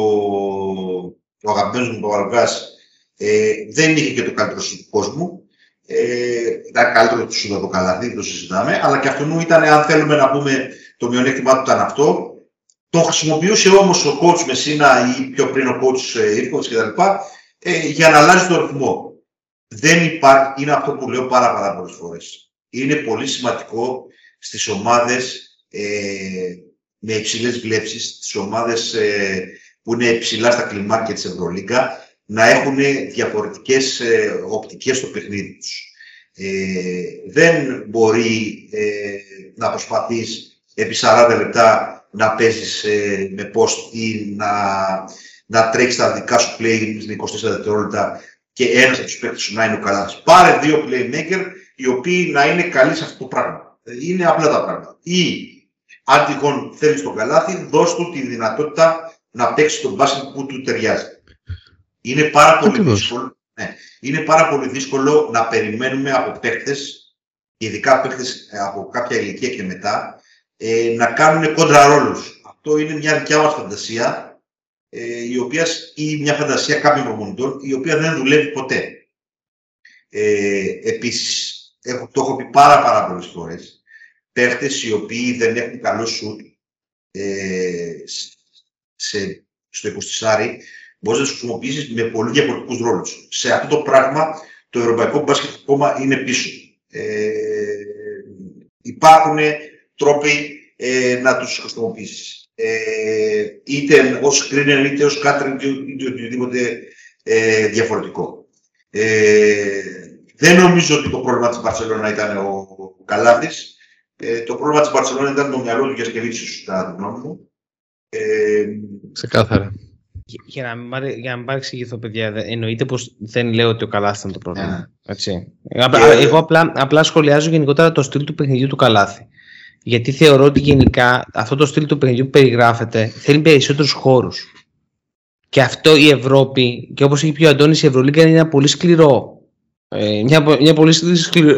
ο αγαπημένος μου Παπαλουκάς ε, δεν είχε και το καλύτερο του κόσμου ε, ήταν καλύτερο του Σούδα το καλάθι, το συζητάμε, αλλά και αυτού ήταν, αν θέλουμε να πούμε, το μειονέκτημά του ήταν αυτό. Το χρησιμοποιούσε όμως ο coach Μεσίνα ή πιο πριν ο coach Ιρκοβιτ κτλ. Ε, για να αλλάζει το ρυθμό. Δεν υπάρχει, είναι αυτό που λέω πάρα, πάρα πολλές φορές. Είναι πολύ σημαντικό στις ομάδες ε, με υψηλές βλέψεις, στις ομάδες ε, που είναι υψηλά στα κλιμάκια της Ευρωλίγκα, να έχουν διαφορετικές ε, οπτικές στο παιχνίδι τους. Ε, δεν μπορεί ε, να προσπαθείς επί 40 λεπτά να παίζεις ε, με post ή να να τρέξεις τα δικά σου play με 24 δευτερόλεπτα και ένας από τους παίκτες σου να είναι ο Καλάθι. Πάρε δύο playmaker οι οποίοι να είναι καλοί σε αυτό το πράγμα. Είναι απλά τα πράγματα. Ή αν τυχόν θέλεις τον Καλάθι, δώσ' του τη δυνατότητα να παίξει τον μπάσκετ που του ταιριάζει. Είναι πάρα πολύ δύσκολο. Ναι, είναι πάρα πολύ δύσκολο να περιμένουμε από παίκτες, ειδικά παίκτες από κάποια ηλικία και μετά, ε, να κάνουν κόντρα ρόλους. Αυτό είναι μια δικιά μας φαντασία, ε, η οποία, ή μια φαντασία κάποιων προμονητών, η οποία δεν δουλεύει ποτέ. Ε, επίσης, έχω, το έχω πει πάρα πάρα πολλές φορές, παίχτες οι οποίοι δεν έχουν καλό σουτ ε, σε, στο 24 μπορείς να του χρησιμοποιήσεις με πολύ διαφορετικούς ρόλους. Σε αυτό το πράγμα το ευρωπαϊκό μπάσκετ ακόμα είναι πίσω. Ε, υπάρχουν τρόποι ε, να τους χρησιμοποιήσεις. Ε, είτε ως screener, είτε ως cutter, είτε οτιδήποτε ε, διαφορετικό. Ε, δεν νομίζω ότι το πρόβλημα της Μπαρσελόνα ήταν ο, ο Καλάθης. Ε, το πρόβλημα της Μπαρσελόνα ήταν το μυαλό του Γιασκεβίτσιους, κατά τη γνώμη μου. Ε, Ξεκάθαρα. Για να, μην, για να μην παρεξηγηθώ, παιδιά, εννοείται πως δεν λέω ότι ο Καλάθι ήταν το πρόβλημα. Yeah. Έτσι. Εγώ απλά, απλά σχολιάζω γενικότερα το στυλ του παιχνιδιού του Καλάθι. Γιατί θεωρώ ότι γενικά αυτό το στυλ του παιχνιδιού που περιγράφεται θέλει περισσότερους χώρους. Και αυτό η Ευρώπη, και όπως έχει πει ο Αντώνης, η Ευρωλίγκα είναι ένα πολύ σκληρό, ε, μια, μια πολύ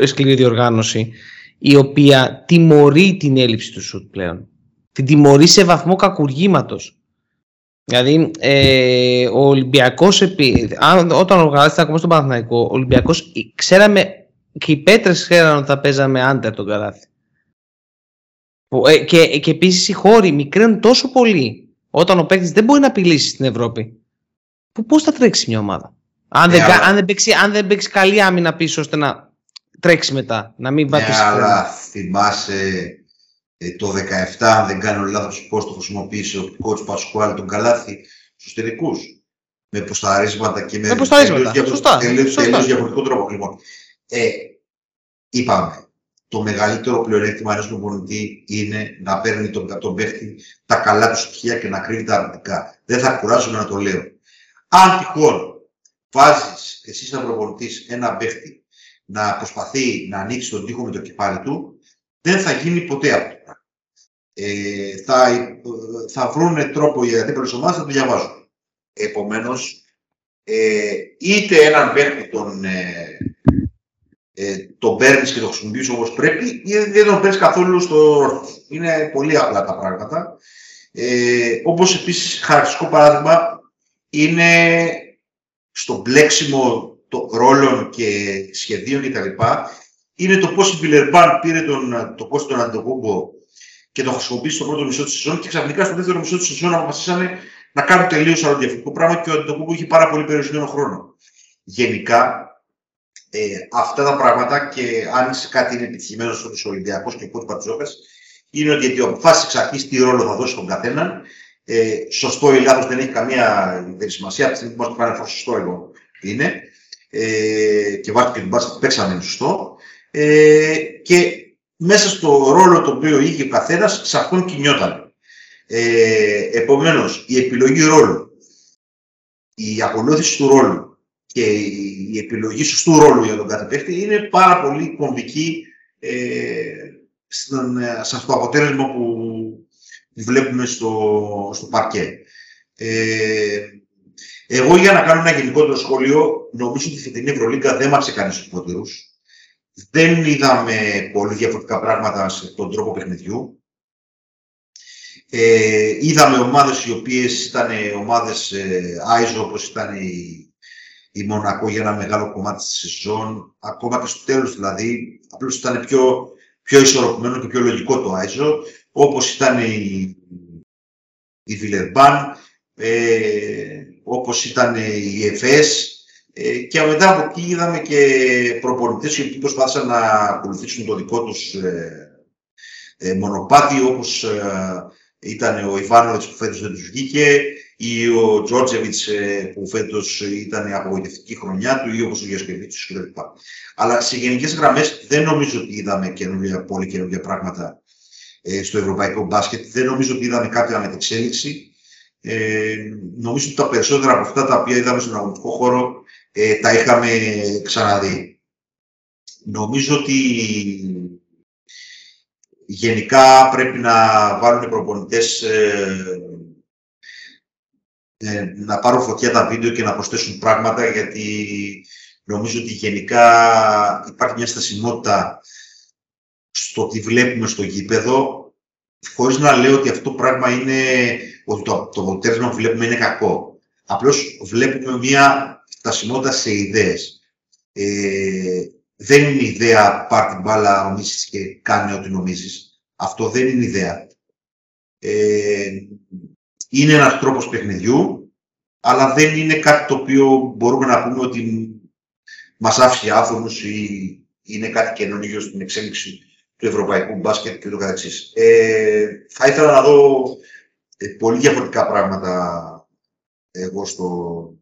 σκληρή διοργάνωση, η οποία τιμωρεί την έλλειψη του σουτ πλέον. Την τιμωρεί σε βαθμό κακουργήματος. Δηλαδή, ε, ο Ολυμπιακός, όταν οργανώθηκε ακόμα στον Παναθηναϊκό, ο Ολυμπιακός ξέραμε και οι πέτρες ξέραν ότι θα παίζαμε άντερ τον καλάθι. Ε, και, και επίσης οι χώροι μικραίνουν τόσο πολύ όταν ο παίκτης δεν μπορεί να απειλήσει στην Ευρώπη. Που πώς θα τρέξει μια ομάδα; Αν, δεν, ναι, αν, δεν παίξει, αν δεν παίξει καλή άμυνα πίσω ώστε να τρέξει μετά. Να μην ναι, αλλά θυμάσαι ε, το 17, αν δεν κάνω λάθος, πώς το χρησιμοποίησε ο κότς Πασκουάλ τον Καλάθι στους τελικούς. Με προσταρίσματα και με, με προσταρίσματα. τελείως, διαφορετικό τρόπο. Λοιπόν, ε, είπαμε, το μεγαλύτερο πλεονέκτημα ενός προπονητή είναι να παίρνει τον, τον παίχτη τα καλά του στοιχεία και να κρίνει τα αρνητικά. Δεν θα κουράζομαι να το λέω. Αν τυχόν βάζεις εσύ σαν προπονητής ένα παίχτη να προσπαθεί να ανοίξει τον τοίχο με το κεφάλι του, δεν θα γίνει ποτέ αυτό. Ε, θα, θα βρουν τρόπο οι αντίπαλες ομάδες να το διαβάζουν. Επομένως, ε, είτε έναν παίρνει τον, ε, ε, τον παίρνεις και το χρησιμοποιείς όπως πρέπει, ή δεν τον παίρνεις καθόλου στο Είναι πολύ απλά τα πράγματα. Ε, όπως επίσης χαρακτηριστικό παράδειγμα είναι στο μπλέξιμο των ρόλων και σχεδίων κτλ είναι το πώς η Βιλερμπάν πήρε τον, το πώς τον Αντοκούμπο και τον χρησιμοποίησε στο πρώτο μισό της σεζόν και ξαφνικά στο δεύτερο μισό της σεζόν αποφασίσανε να κάνουν τελείως άλλο διαφορετικό πράγμα και ο Αντοκούμπο είχε πάρα πολύ περιορισμένο χρόνο. Γενικά, ε, αυτά τα πράγματα και αν σε κάτι είναι επιτυχημένος στους Ολυμπιακούς και ο Πατζόκας, είναι ότι αποφάσισε εξ αρχής τι ρόλο θα δώσει τον καθέναν. Ε, σωστό ή λάθος δεν έχει καμία σημασία. Από τη στιγμή που μας το κάνει σωστό εγώ είναι. Ε, και βάζει και την μπάσκετ παίξαμε σωστό ε, και μέσα στο ρόλο το οποίο είχε ο καθένας, σε αυτόν κινιόταν. Ε, επομένως, η επιλογή ρόλου, η απολύθηση του ρόλου και η επιλογή σωστού ρόλου για τον κάθε παίχτη είναι πάρα πολύ κομβική ε, σε αυτό το αποτέλεσμα που βλέπουμε στο, στο παρκέ. Ε, εγώ για να κάνω ένα γενικότερο σχόλιο, νομίζω ότι η φετινή Ευρωλίγκα δεν μας έκανε στους δεν είδαμε πολύ διαφορετικά πράγματα σε τον τρόπο παιχνιδιού. Ε, είδαμε ομάδες οι οποίες ήταν ομάδες ε, Άιζο, όπως ήταν η, η Μονακό για ένα μεγάλο κομμάτι της σεζόν, ακόμα και στο τέλος δηλαδή, απλώς ήταν πιο, πιο ισορροπημένο και πιο λογικό το Άιζο, όπως ήταν η, η Βιλερμπάν, ε, όπως ήταν η ΕΦΕΣ, ε, και μετά από εκεί είδαμε και προπονητές οι οποίοι προσπάθησαν να ακολουθήσουν το δικό τους ε, ε, μονοπάτι όπως ήταν ο Ιβάνοβιτς που φέτος δεν τους βγήκε ή ο Τζόρτζεβιτς που φέτος ήταν η απογοητευτική χρονιά του ή όπως ο Γιασκεβίτσιος κλπ. Αλλά σε γενικές γραμμές δεν νομίζω ότι είδαμε καινούργια, πολύ καινούργια πράγματα στο ευρωπαϊκό μπάσκετ. Δεν νομίζω ότι είδαμε κάποια μετεξέλιξη. Ε, νομίζω ότι τα περισσότερα από αυτά τα οποία είδαμε στον αγωνιστικό χώρο ε, τα είχαμε ξαναδεί. Νομίζω ότι γενικά πρέπει να βάλουν οι προπονητές ε, ε, να πάρουν φωτιά τα βίντεο και να προσθέσουν πράγματα γιατί νομίζω ότι γενικά υπάρχει μια στασιμότητα στο τι βλέπουμε στο γήπεδο χωρίς να λέω ότι αυτό το πράγμα είναι ότι το, το αποτέλεσμα που βλέπουμε είναι κακό. Απλώς βλέπουμε μια στασιμότητα σε ιδέες. Ε, δεν είναι ιδέα πάρ την μπάλα ο και κάνει ό,τι νομίζεις. Αυτό δεν είναι ιδέα. Ε, είναι ένας τρόπος παιχνιδιού, αλλά δεν είναι κάτι το οποίο μπορούμε να πούμε ότι μας άφησε άφωνους ή είναι κάτι καινούργιο στην εξέλιξη του ευρωπαϊκού μπάσκετ και το καθεξής. Ε, θα ήθελα να δω ε, πολύ διαφορετικά πράγματα εγώ στο,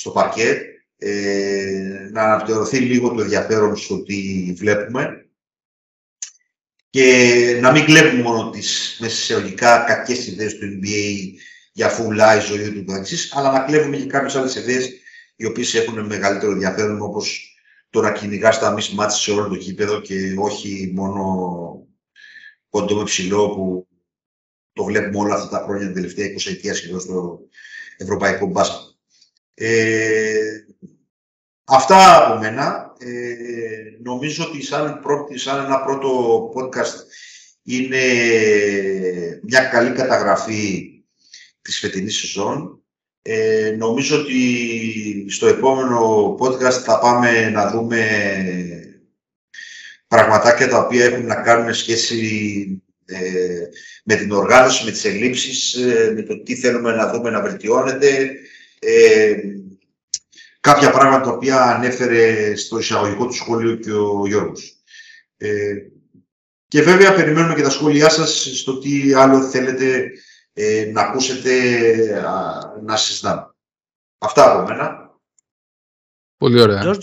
στο παρκέ, ε, να αναπτερωθεί λίγο το ενδιαφέρον στο τι βλέπουμε και να μην βλέπουμε μόνο τις μέσα κακές ιδέες του NBA για full η ζωή του καθεξής, αλλά να κλέβουμε και κάποιες άλλες ιδέες οι οποίες έχουν μεγαλύτερο ενδιαφέρον όπως το να κυνηγάς τα μισή μάτια σε όλο το κήπεδο και όχι μόνο κοντό με ψηλό που το βλέπουμε όλα αυτά τα χρόνια την τελευταία 20 ετία σχεδόν στο ευρωπαϊκό μπάσκετ. Ε, αυτά από μένα. Ε, νομίζω ότι σαν, πρώτη, σαν ένα πρώτο podcast είναι μια καλή καταγραφή της φετινής σεζόν. Ε, νομίζω ότι στο επόμενο podcast θα πάμε να δούμε πραγματάκια τα οποία έχουν να κάνουν σχέση ε, με την οργάνωση, με τις ελλείψεις, ε, με το τι θέλουμε να δούμε να βελτιώνεται. Ε, κάποια πράγματα τα οποία ανέφερε στο εισαγωγικό του σχόλιο και ο Γιώργος. Ε, και βέβαια περιμένουμε και τα σχόλιά σας στο τι άλλο θέλετε ε, να ακούσετε να συζητάμε. Αυτά από μένα. Πολύ ωραία.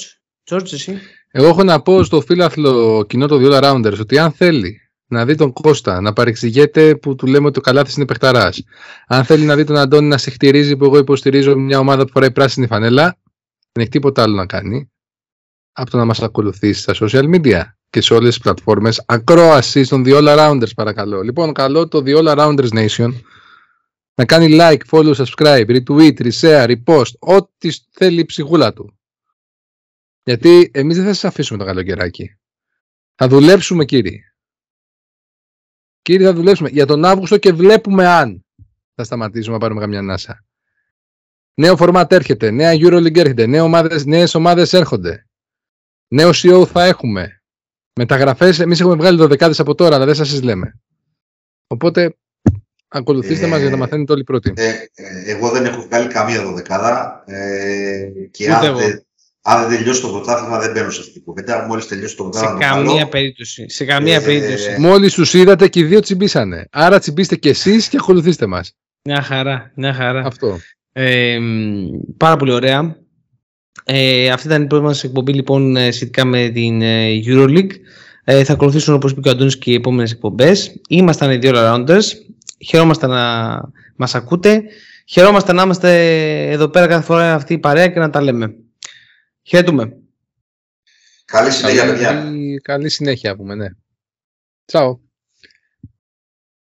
George, εσύ. Εγώ έχω να πω στο φίλαθλο κοινό το Viola Rounders ότι αν θέλει να δει τον Κώστα να παρεξηγείται που του λέμε ότι ο Καλάθης είναι παιχταράς. Αν θέλει να δει τον Αντώνη να συχτηρίζει που εγώ υποστηρίζω μια ομάδα που φοράει πράσινη φανέλα, δεν έχει τίποτα άλλο να κάνει από το να μας ακολουθήσει στα social media και σε όλες τις πλατφόρμες ακρόασης στον The All Rounders παρακαλώ. Λοιπόν, καλό το The All Rounders Nation να κάνει like, follow, subscribe, retweet, reshare, repost, ό,τι θέλει η ψυχούλα του. Γιατί εμείς δεν θα σας αφήσουμε το καλοκαιράκι. Θα δουλέψουμε κύριοι. Κύριοι θα δουλέψουμε για τον Αύγουστο και βλέπουμε αν θα σταματήσουμε να πάρουμε καμιά ανάσα. Νέο φορμάτ έρχεται, νέα EuroLeague έρχεται, νέες ομάδες, νέες ομάδες έρχονται. Νέο CEO θα έχουμε. Μεταγραφές, εμείς έχουμε βγάλει δωδεκάδες από τώρα, αλλά δεν σας λέμε. Οπότε Ακολουθήστε ε, μας για να μαθαίνετε όλοι πρώτοι. Ε, ε, εγώ δεν έχω βγάλει καμία δωδεκάδα ε, και αν, δεν, αν δεν τελειώσει το πρωτάθλημα δεν μπαίνω σε αυτή την κουβέντα. Μόλις τελειώσει το πρωτάθλημα. Σε καμία περίπτωση. Σε καμία ε, περίπτωση. Μόλις τους είδατε και οι δύο τσιμπήσανε. Άρα τσιμπήστε και εσείς και ακολουθήστε μας. Μια χαρά. Μια χαρά. Αυτό. Ε, πάρα πολύ ωραία. Ε, αυτή ήταν η πρώτη μας εκπομπή λοιπόν σχετικά με την Euroleague. Ε, θα ακολουθήσουν όπως είπε και ο Αντώνης και οι επόμενες εκπομπές. Ήμασταν οι δύο rounders. Χαιρόμαστε να μας ακούτε. Χαιρόμαστε να είμαστε εδώ πέρα κάθε φορά αυτή η παρέα και να τα λέμε. Χαιρετούμε. Καλή συνέχεια, παιδιά. Καλή συνέχεια, πούμε, ναι. Τσάου.